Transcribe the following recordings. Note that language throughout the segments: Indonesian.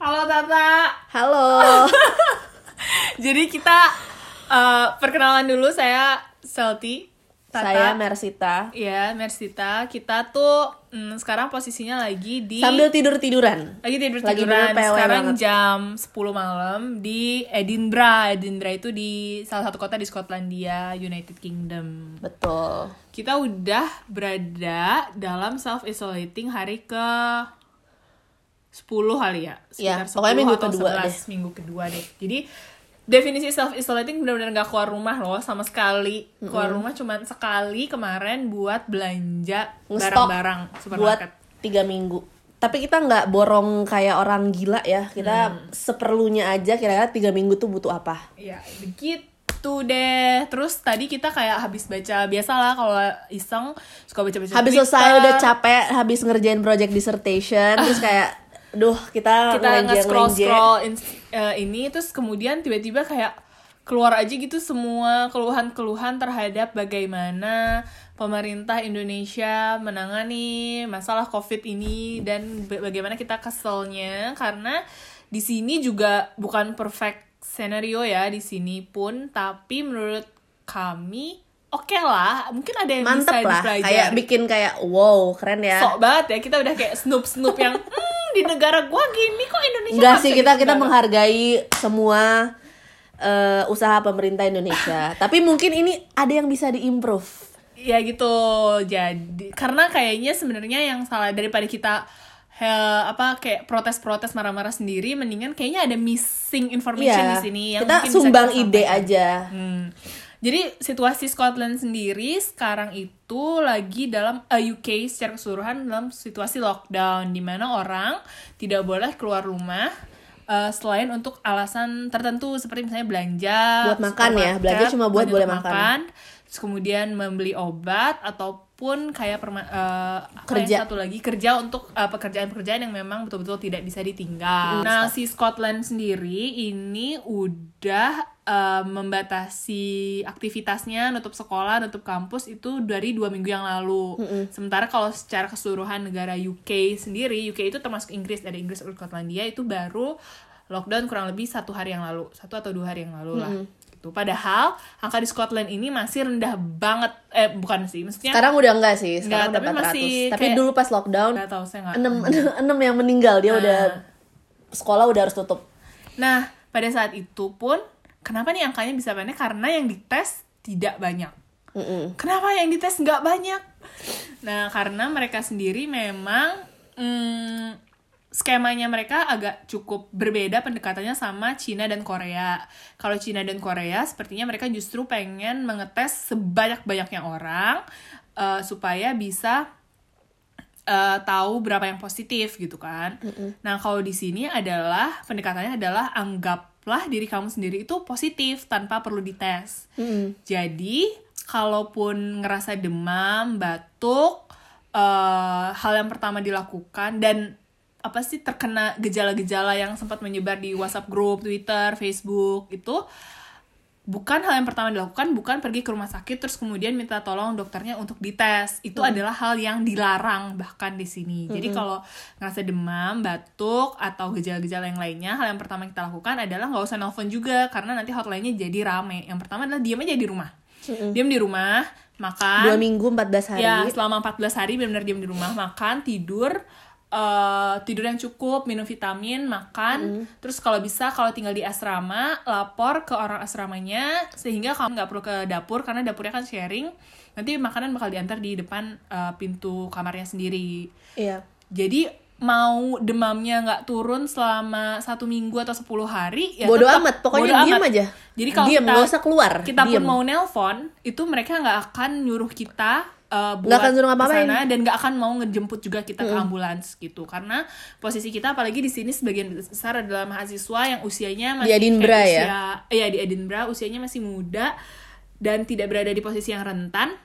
Halo Tata. Halo. Jadi kita uh, perkenalan dulu saya Selti. Tata. Saya Mersita. Iya, Mersita. Kita tuh mm, sekarang posisinya lagi di Sambil tidur-tiduran. lagi tidur Lagi tiduran. bener PW Sekarang banget. jam 10 malam di Edinburgh. Edinburgh itu di salah satu kota di Skotlandia, United Kingdom. Betul. Kita udah berada dalam self isolating hari ke 10 kali ya. Iya, Sekitar pokoknya 10 minggu atau kedua 11, deh. Minggu kedua deh. Jadi definisi self isolating benar-benar gak keluar rumah loh sama sekali. Keluar rumah cuman sekali kemarin buat belanja barang-barang buat tiga minggu. Tapi kita nggak borong kayak orang gila ya. Kita Hmm. seperlunya aja kira-kira tiga minggu tuh butuh apa. Ya, begitu deh. Terus tadi kita kayak habis baca biasalah kalau iseng suka baca-baca Habis Twitter. selesai udah capek, habis ngerjain project dissertation, terus kayak, duh kita kita nge-scroll ngelenje. scroll ini terus kemudian tiba-tiba kayak keluar aja gitu semua keluhan-keluhan terhadap bagaimana pemerintah Indonesia menangani masalah COVID ini dan ba- bagaimana kita keselnya. Karena di sini juga bukan perfect scenario ya di sini pun. Tapi menurut kami oke lah. Mungkin ada yang Mantep bisa lah, dipelajari. Kayak bikin kayak wow keren ya. sok banget ya. Kita udah kayak snoop snoop yang hmm, di negara gua gini kok Indonesia Enggak nggak sih kita kita banget?" menghargai semua eh, usaha pemerintah Indonesia. Tapi mungkin ini ada yang bisa diimprove. ya gitu jadi karena kayaknya sebenarnya yang salah daripada kita he- apa kayak protes-protes marah-marah sendiri mendingan kayaknya ada missing information Iya. di sini yang kita sumbang kita ide aja. Hmm. Jadi situasi Scotland sendiri sekarang itu lagi dalam eh, UK secara keseluruhan dalam situasi lockdown di mana orang tidak boleh keluar rumah eh, selain untuk alasan tertentu seperti misalnya belanja, Buat makan ya, belanja cuma buat boleh makan. terus kemudian membeli obat ataupun kayak perma- apa Kerja. yang satu lagi kerja untuk eh, pekerjaan-pekerjaan yang memang betul-betul tidak bisa ditinggal. Nah, si Scotland sendiri ini udah membatasi aktivitasnya, nutup sekolah, nutup kampus itu dari dua minggu yang lalu. Sementara kalau secara keseluruhan negara UK sendiri, UK itu termasuk Inggris, ada Inggris, Skotlandia itu baru lockdown kurang lebih satu hari yang lalu, satu atau dua hari yang lalu lah. Gitu. Padahal angka di Scotland ini masih rendah banget, eh bukan sih, maksudnya Sekarang udah enggak sih, sekarang Enggak, udah tapi 400. masih Tapi kayak- dulu pas lockdown nggak tahu saya nggak. enam enam yang meninggal dia udah sekolah udah harus tutup. Nah, pada saat itu pun, kenapa nih angkanya bisa banyak? Karena yang dites tidak banyak. Mm-mm. Kenapa yang dites nggak banyak? Nah, karena mereka sendiri memang hmm, skemanya mereka agak cukup berbeda pendekatannya sama Cina dan Korea. Kalau Cina dan Korea, sepertinya mereka justru pengen mengetes sebanyak-banyaknya orang eh, supaya bisa eh, tahu berapa yang positif gitu kan. Nah kalau di sini adalah pendekatannya adalah anggaplah diri kamu sendiri itu positif tanpa perlu dites. Mm-mm. Jadi kalaupun ngerasa demam, batuk, eh, hal yang pertama dilakukan dan apa sih terkena gejala-gejala yang sempat menyebar di WhatsApp group, Twitter, Facebook itu bukan hal yang pertama dilakukan bukan pergi ke rumah sakit terus kemudian minta tolong dokternya untuk dites. Itu adalah hal yang dilarang bahkan di sini. Jadi kalau ngerasa demam batuk atau gejala-gejala yang lainnya hal yang pertama kita lakukan adalah nggak usah nelfon juga karena nanti hotline-nya jadi rame. Yang pertama adalah diam aja di rumah. Diam di rumah makan. Dua minggu 14 hari. Ya, selama 14 hari benar-benar diam di rumah, makan, tidur, eh, tidur yang cukup, minum vitamin, makan. Terus kalau bisa kalau tinggal di asrama, lapor ke orang asramanya sehingga kamu nggak perlu ke dapur karena dapurnya kan sharing. Nanti makanan bakal diantar di depan eh, pintu kamarnya sendiri. Iya. Jadi mau demamnya nggak turun selama satu minggu atau 10 hari ya Bodo tetap amat, pokoknya bodo diem amat. aja. Jadi kalau Diem, kita nggak usah keluar, kita pun mau nelpon itu mereka nggak akan nyuruh kita uh, buat Nggak akan suruh ke sana dan nggak akan mau ngejemput juga kita ke ambulans gitu. Karena posisi kita apalagi di sini sebagian besar adalah mahasiswa yang usianya masih Edinburgh kayak ya? usia, iya di Edinburgh usianya masih muda dan tidak berada di posisi yang rentan.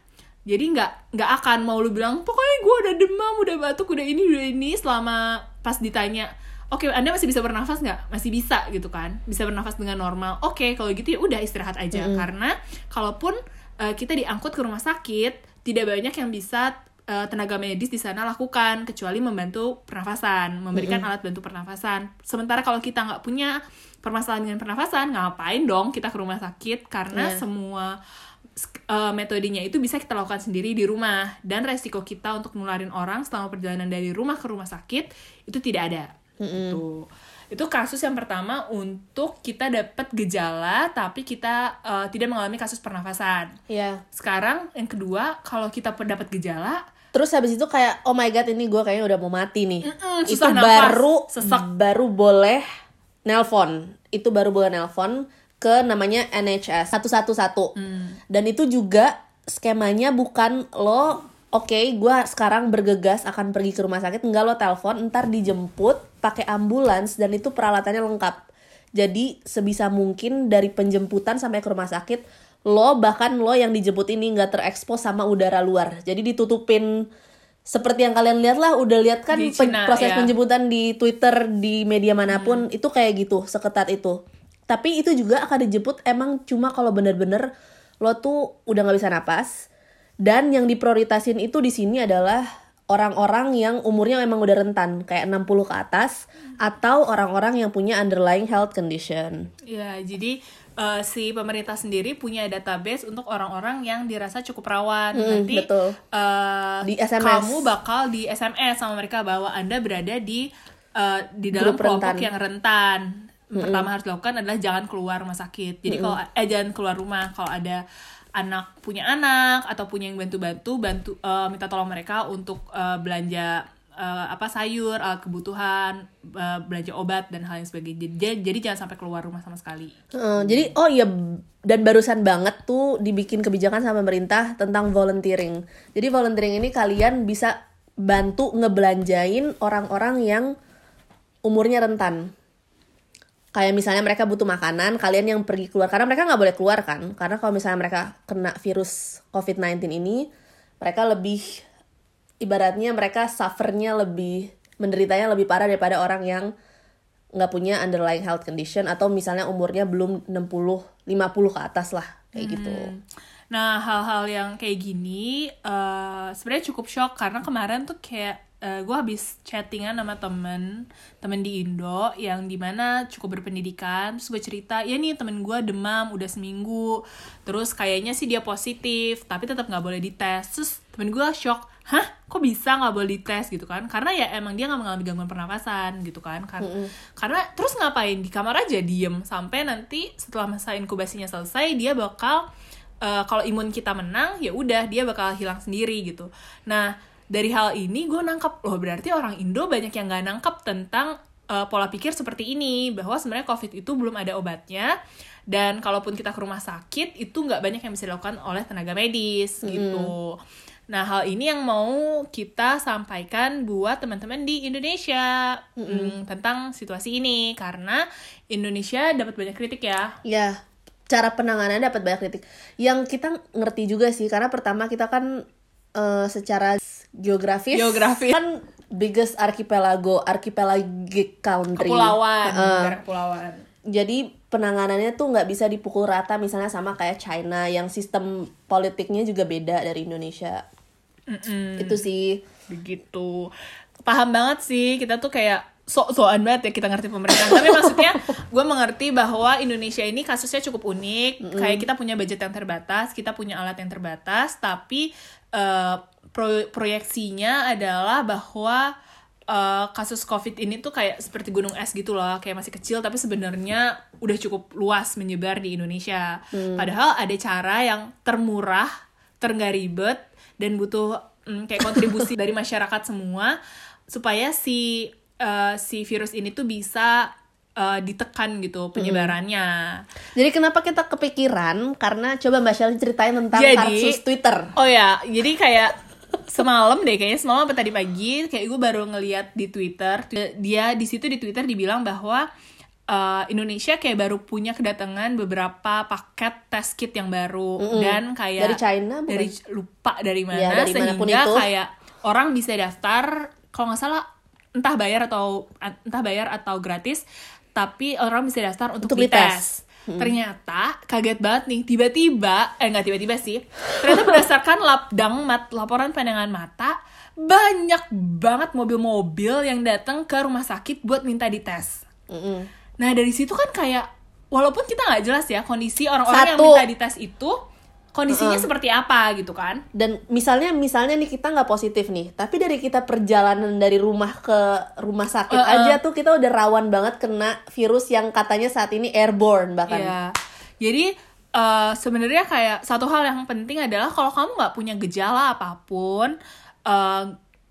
Jadi nggak nggak akan mau lu bilang pokoknya gue udah demam udah batuk udah ini udah ini selama pas ditanya oke anda masih bisa bernafas nggak? Masih bisa gitu kan. Bisa bernafas dengan normal. Oke kalau gitu ya udah istirahat aja. Karena kalaupun eh, kita diangkut ke rumah sakit tidak banyak yang bisa eh, tenaga medis di sana lakukan kecuali membantu pernafasan memberikan alat bantu pernafasan. Sementara kalau kita nggak punya permasalahan dengan pernafasan ngapain dong kita ke rumah sakit? Karena Iya. semua uh, metodenya itu bisa kita lakukan sendiri di rumah. Dan resiko kita untuk nularin orang selama perjalanan dari rumah ke rumah sakit itu tidak ada. Gitu. Itu kasus yang pertama untuk kita dapat gejala tapi kita uh, tidak mengalami kasus pernafasan Iya. sekarang yang kedua kalau kita dapat gejala Terus habis itu kayak oh my god ini gue kayaknya udah mau mati nih. Mm-mm, itu susah nafas, baru sesek. baru boleh nelpon. Itu baru boleh nelpon ke namanya NHS 111. Hmm. Dan itu juga skemanya bukan lo oke gue sekarang bergegas akan pergi ke rumah sakit. Enggak lo telepon ntar dijemput pakai ambulans dan itu peralatannya lengkap. Jadi sebisa mungkin dari penjemputan sampai ke rumah sakit lo bahkan lo yang dijemput ini nggak terekspos sama udara luar. Jadi ditutupin. Seperti yang kalian lihat lah udah lihat kan Di Cina, proses ya. penjemputan di Twitter di media mana pun itu kayak gitu seketat itu. Tapi itu juga akan dijemput emang cuma kalau bener-bener lo tuh udah nggak bisa napas dan yang diprioritasin itu di sini adalah orang-orang yang umurnya memang udah rentan kayak 60 ke atas atau orang-orang yang punya underlying health condition. Ya, jadi eh, si pemerintah sendiri punya database untuk orang-orang yang dirasa cukup rawan. Mm, Nanti betul. eh, Di SMS. kamu bakal di SMS sama mereka bahwa Anda berada di eh, di dalam Grup kelompok rentan. yang rentan. Pertama harus dilakukan adalah jangan keluar rumah sakit. Jadi kalau eh jangan keluar rumah kalau ada anak punya anak atau punya yang bantu-bantu bantu eh, minta tolong mereka untuk eh, belanja eh, apa sayur, alat kebutuhan, eh, belanja obat dan hal yang sebagainya. Jadi, jadi jangan sampai keluar rumah sama sekali. Eh, jadi oh iya dan barusan banget tuh dibikin kebijakan sama pemerintah tentang volunteering. Jadi volunteering ini kalian bisa bantu ngebelanjain orang-orang yang umurnya rentan. Kayak misalnya mereka butuh makanan, kalian yang pergi keluar karena mereka nggak boleh keluar kan? Karena kalau misalnya mereka kena virus COVID-19 ini, mereka lebih ibaratnya mereka suffernya lebih menderitanya lebih parah daripada orang yang nggak punya underlying health condition atau misalnya umurnya belum 60 50 ke atas lah kayak gitu. Nah, hal-hal yang kayak gini eh sebenarnya cukup shock karena kemarin tuh kayak gue habis chattingan sama temen temen di Indo yang di mana cukup berpendidikan. Terus gue cerita ya nih temen gue demam udah seminggu. Terus kayaknya sih dia positif tapi tetap nggak boleh dites. Terus temen gue shock hah? Kok bisa nggak boleh dites? Gitu kan. Karena ya emang dia nggak mengalami gangguan pernafasan gitu kan. Karena karena terus ngapain? Di kamar aja diem. Sampai nanti setelah masa inkubasinya selesai dia bakal eh, kalau imun kita menang ya udah dia bakal hilang sendiri gitu. Nah dari hal ini gue nangkep loh berarti orang Indo banyak yang nggak nangkep tentang eh, pola pikir seperti ini bahwa sebenarnya COVID itu belum ada obatnya dan kalaupun kita ke rumah sakit itu nggak banyak yang bisa dilakukan oleh tenaga medis gitu. Nah hal ini yang mau kita sampaikan buat teman-teman di Indonesia mm, tentang situasi ini karena Indonesia dapat banyak kritik ya. Ya, cara penanganannya dapat banyak kritik. Yang kita ngerti juga sih karena pertama kita kan eh, secara geografis Geografis. kan biggest archipelago, archipelagic country. Kepulauan, negara kepulauan. jadi penanganannya tuh nggak bisa dipukul rata misalnya sama kayak China yang sistem politiknya juga beda dari Indonesia Mm-mm. itu sih begitu paham banget sih kita tuh kayak sok-sokan banget ya kita ngerti pemerintah tapi maksudnya gue mengerti bahwa Indonesia ini kasusnya cukup unik kayak kita punya budget yang terbatas kita punya alat yang terbatas tapi eh, pro- proyeksinya adalah bahwa eh, kasus covid ini tuh kayak seperti gunung es gitu loh kayak masih kecil tapi sebenarnya udah cukup luas menyebar di Indonesia. Padahal ada cara yang termurah terenggak ribet dan butuh mm, kayak kontribusi dari masyarakat semua supaya si eh, si virus ini tuh bisa eh, ditekan gitu penyebarannya. jadi kenapa kita kepikiran karena coba Mbak Shelly ceritain tentang Jadi- kasus Twitter Oh ya, jadi kayak semalam deh kayaknya semalam apa tadi pagi kayak gue baru ngeliat di Twitter dia di situ di Twitter dibilang bahwa eh, Indonesia kayak baru punya kedatangan beberapa paket test kit yang baru dan kayak Dari China, bukan? dari lupa dari mana Ya, dari sehingga itu. kayak orang bisa daftar kalau nggak salah entah bayar atau entah bayar atau gratis tapi orang bisa daftar untuk, Untuk dites. dites. ternyata kaget banget nih tiba-tiba eh nggak tiba-tiba sih ternyata berdasarkan lapdang mat laporan pandangan mata banyak banget mobil-mobil yang datang ke rumah sakit buat minta dites Mm-mm. nah dari situ kan kayak walaupun kita nggak jelas ya kondisi orang-orang yang minta dites itu kondisinya seperti apa gitu kan dan misalnya misalnya nih kita nggak positif nih tapi dari kita perjalanan dari rumah ke rumah sakit Uh-uh. aja tuh kita udah rawan banget kena virus yang katanya saat ini airborne bahkan Iya. Jadi eh, sebenarnya kayak satu hal yang penting adalah kalau kamu nggak punya gejala apa pun, eh,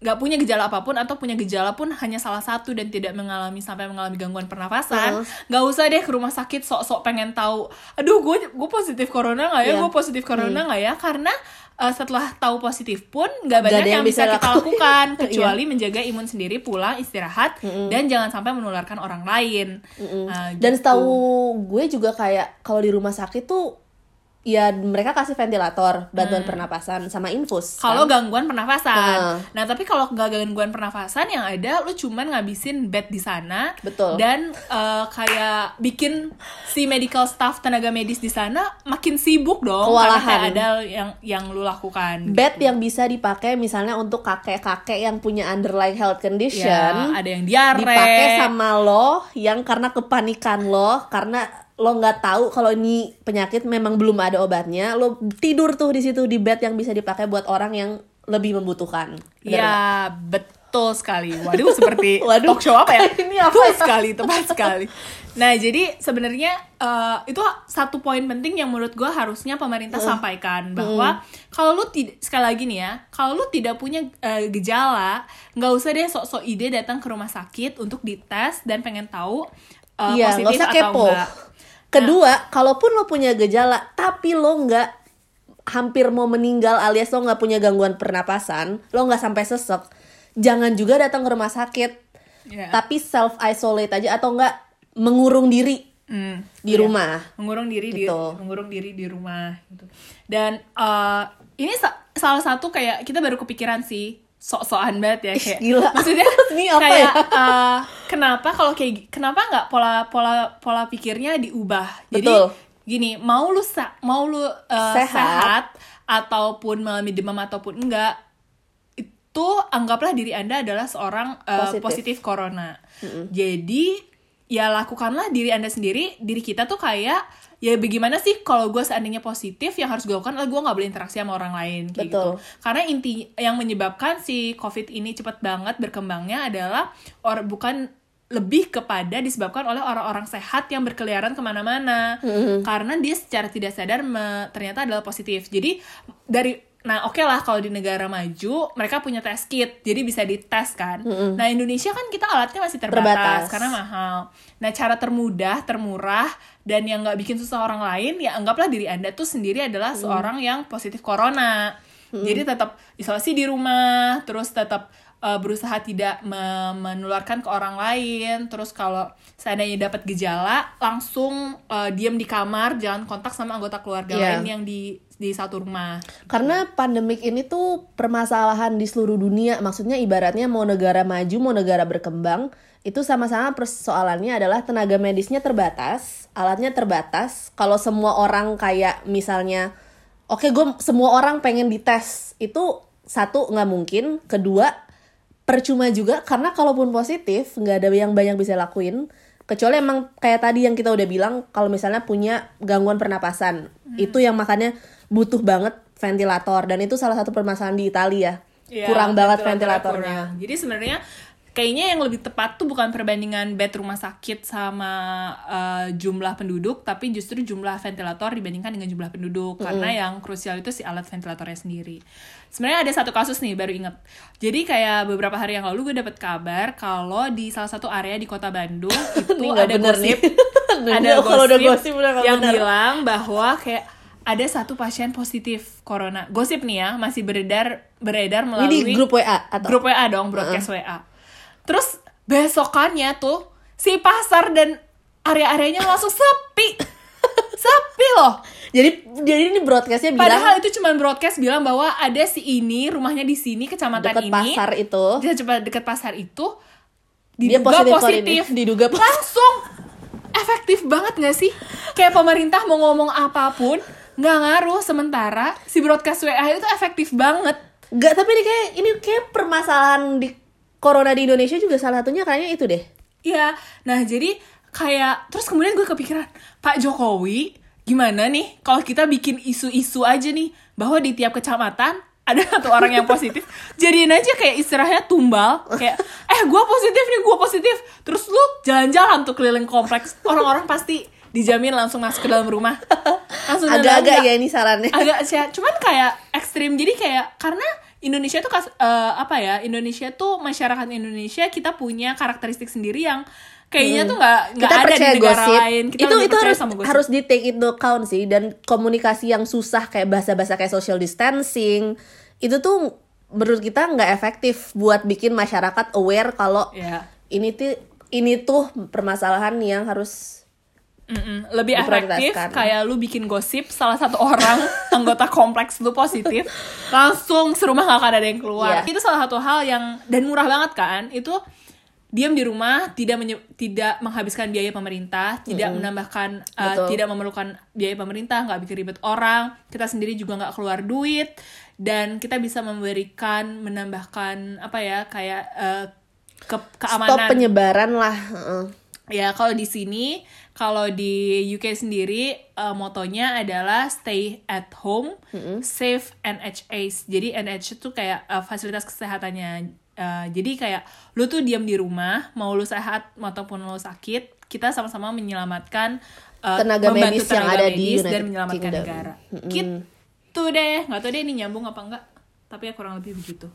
nggak punya gejala apa pun atau punya gejala pun hanya salah satu dan tidak mengalami sampai mengalami gangguan pernafasan, nggak usah deh ke rumah sakit sok-sok pengen tahu, aduh gue gue positif corona nggak ya, Iya. gue positif corona nggak ya, karena eh, setelah tahu positif pun nggak banyak ada yang, yang bisa bisa kita lakukan kecuali menjaga imun sendiri, pulang istirahat dan jangan sampai menularkan orang lain. Nah, dan gitu. setahu gue juga kayak kalau di rumah sakit tuh ya mereka kasih ventilator bantuan pernapasan sama infus Hmm. kalau kan? gangguan pernafasan. Ah. Nah, tapi kalau nggak gangguan pernafasan yang ada lu cuman ngabisin bed di sana Betul. dan eh, kayak bikin si medical staff tenaga medis di sana makin sibuk dong karena Kewalahan. ada yang yang lu lakukan. bed yang bisa dipakai misalnya untuk kakek-kakek yang punya underlying health condition Ya, ada yang diare. dipakai sama lo yang karena kepanikan lo karena lo nggak tahu kalau ini penyakit memang belum ada obatnya lo tidur tuh di situ di bed yang bisa dipakai buat orang yang lebih membutuhkan Bener nggak? Ya, betul sekali. Waduh, seperti Waduh. talk show apa ya? Ini apa Betul ya? sekali, tepat sekali. Nah, jadi sebenarnya eh, itu satu poin penting yang menurut gue harusnya pemerintah sampaikan bahwa kalau lu tidak sekali lagi nih ya, kalau lu tidak punya eh, gejala, nggak usah deh sok-sok ide datang ke rumah sakit untuk dites dan pengen tahu eh, iya positif usah atau kepo enggak. Kedua kalaupun lo punya gejala tapi lo nggak hampir mau meninggal alias lo nggak punya gangguan pernapasan lo nggak sampai sesek jangan juga datang ke rumah sakit Iya. tapi self isolate aja atau enggak mengurung diri Hmm. di rumah mengurung diri di Gitu. mengurung diri di rumah gitu dan eh, ini sa- salah satu kayak kita baru kepikiran sih sok-sokan banget ya kayak gila. maksudnya Ini apa kayak ya? eh, kenapa kalau kayak kenapa nggak pola pola pola pikirnya diubah jadi Betul. gini mau lu mau lu eh, Sehat. sehat ataupun mengalami demam ataupun enggak itu anggaplah diri anda adalah seorang eh, Positif. positif corona jadi ya lakukanlah diri anda sendiri diri kita tuh kayak ya bagaimana sih kalau gue seandainya positif yang harus gue lakukan adalah gue nggak boleh interaksi sama orang lain kayak Betul. gitu karena inti yang menyebabkan si covid ini cepat banget berkembangnya adalah or bukan lebih kepada disebabkan oleh orang-orang sehat yang berkeliaran ke mana-mana. Karena dia secara tidak sadar me- ternyata adalah positif. Jadi dari nah oke lah kalau di negara maju mereka punya test kit. Jadi bisa dites kan. Nah Indonesia kan kita alatnya masih terbatas, Terbatas. karena mahal. Nah cara termudah termurah dan yang nggak bikin susah orang lain ya anggaplah diri anda tuh sendiri adalah seorang yang positif corona. Jadi tetap isolasi di rumah terus tetap uh, berusaha tidak me- menularkan ke orang lain. Terus kalau seandainya dapat gejala langsung uh, diam di kamar jangan kontak sama anggota keluarga Iya. lain yang di di satu rumah. Karena pandemik ini tuh permasalahan di seluruh dunia. Maksudnya ibaratnya mau negara maju mau negara berkembang itu sama-sama persoalannya adalah tenaga medisnya terbatas alatnya terbatas. Kalau semua orang kayak misalnya oke gue semua orang pengen dites. Itu satu nggak mungkin. Kedua percuma juga karena kalaupun positif nggak ada yang banyak bisa lakuin. Kecuali emang kayak tadi yang kita udah bilang kalau misalnya punya gangguan pernapasan. Itu yang makanya butuh banget ventilator. Dan itu salah satu permasalahan di Italia. Iya, kurang banget ventilatornya. ventilatornya. Kurang. Jadi sebenarnya kayaknya yang lebih tepat tuh bukan perbandingan bed rumah sakit sama uh, jumlah penduduk, tapi justru jumlah ventilator dibandingkan dengan jumlah penduduk. Karena yang krusial itu si alat ventilatornya sendiri. Sebenarnya ada satu kasus nih baru inget. Jadi kayak beberapa hari yang lalu gue dapet kabar kalau di salah satu area di kota Bandung itu Ini ada bener gosip, nih. ada Nggak, kalau udah gosip, gosip yang bener. bilang bahwa kayak ada satu pasien positif corona. Gosip nih ya, masih beredar beredar ini melalui di grup WA atau grup WA dong, broadcast WA. Terus besokannya tuh si pasar dan area-areanya langsung sepi. sepi loh. jadi jadi ini broadcastnya bilang Padahal itu cuma broadcast bilang bahwa ada si ini, rumahnya di sini, kecamatan deket ini. pasar itu Dia coba dekat pasar itu dia diduga positif, positif. positif. diduga positif Langsung efektif banget gak sih? kayak pemerintah mau ngomong apa pun nggak ngaruh sementara si broadcast WA itu efektif banget Gak, tapi ini kayak ini kayak permasalahan di corona di Indonesia juga salah satunya kayaknya itu deh. Iya, nah jadi kayak terus kemudian gue kepikiran Pak Jokowi gimana nih kalau kita bikin isu-isu aja nih bahwa di tiap kecamatan ada satu orang yang positif jadiin aja kayak istilahnya tumbal kayak eh gue positif nih gue positif terus lu jalan-jalan tuh keliling kompleks orang-orang pasti dijamin langsung masuk ke dalam rumah langsung Agak-agak ya ini sarannya. agak sih cuman kayak ekstrim jadi kayak karena Indonesia tuh kas- eh, apa ya Indonesia tuh masyarakat Indonesia kita punya karakteristik sendiri yang kayaknya tuh nggak nggak kita ada percaya di negara gosip. lain. Kita itu itu harus sama gosip. harus di take into account sih. Dan komunikasi yang susah kayak bahasa-bahasa kayak social distancing itu tuh menurut kita nggak efektif buat bikin masyarakat aware kalau ya ini tuh ini tuh permasalahan yang harus Mm-mm. lebih efektif kayak lu bikin gosip salah satu orang anggota kompleks lu positif langsung serumah gak akan ada yang keluar Iya. itu salah satu hal yang dan murah banget kan itu diam di rumah tidak menye- tidak menghabiskan biaya pemerintah tidak menambahkan uh, Betul. tidak memerlukan biaya pemerintah nggak bikin ribet orang kita sendiri juga nggak keluar duit dan kita bisa memberikan menambahkan apa ya kayak uh, ke keamanan stop penyebaran lah. Ya, kalau di sini, kalau di UK sendiri, eh, motonya adalah stay at home, safe NHS. Jadi NHS itu kayak eh, fasilitas kesehatannya. Eh, jadi kayak lu tuh diam di rumah, mau lu sehat maupun lu sakit, kita sama-sama menyelamatkan eh, Tenaga membantu medis yang tenaga ada di medis dan United menyelamatkan Kingdom. negara. Gitu deh, nggak tahu deh ini nyambung apa enggak, tapi ya kurang lebih begitu.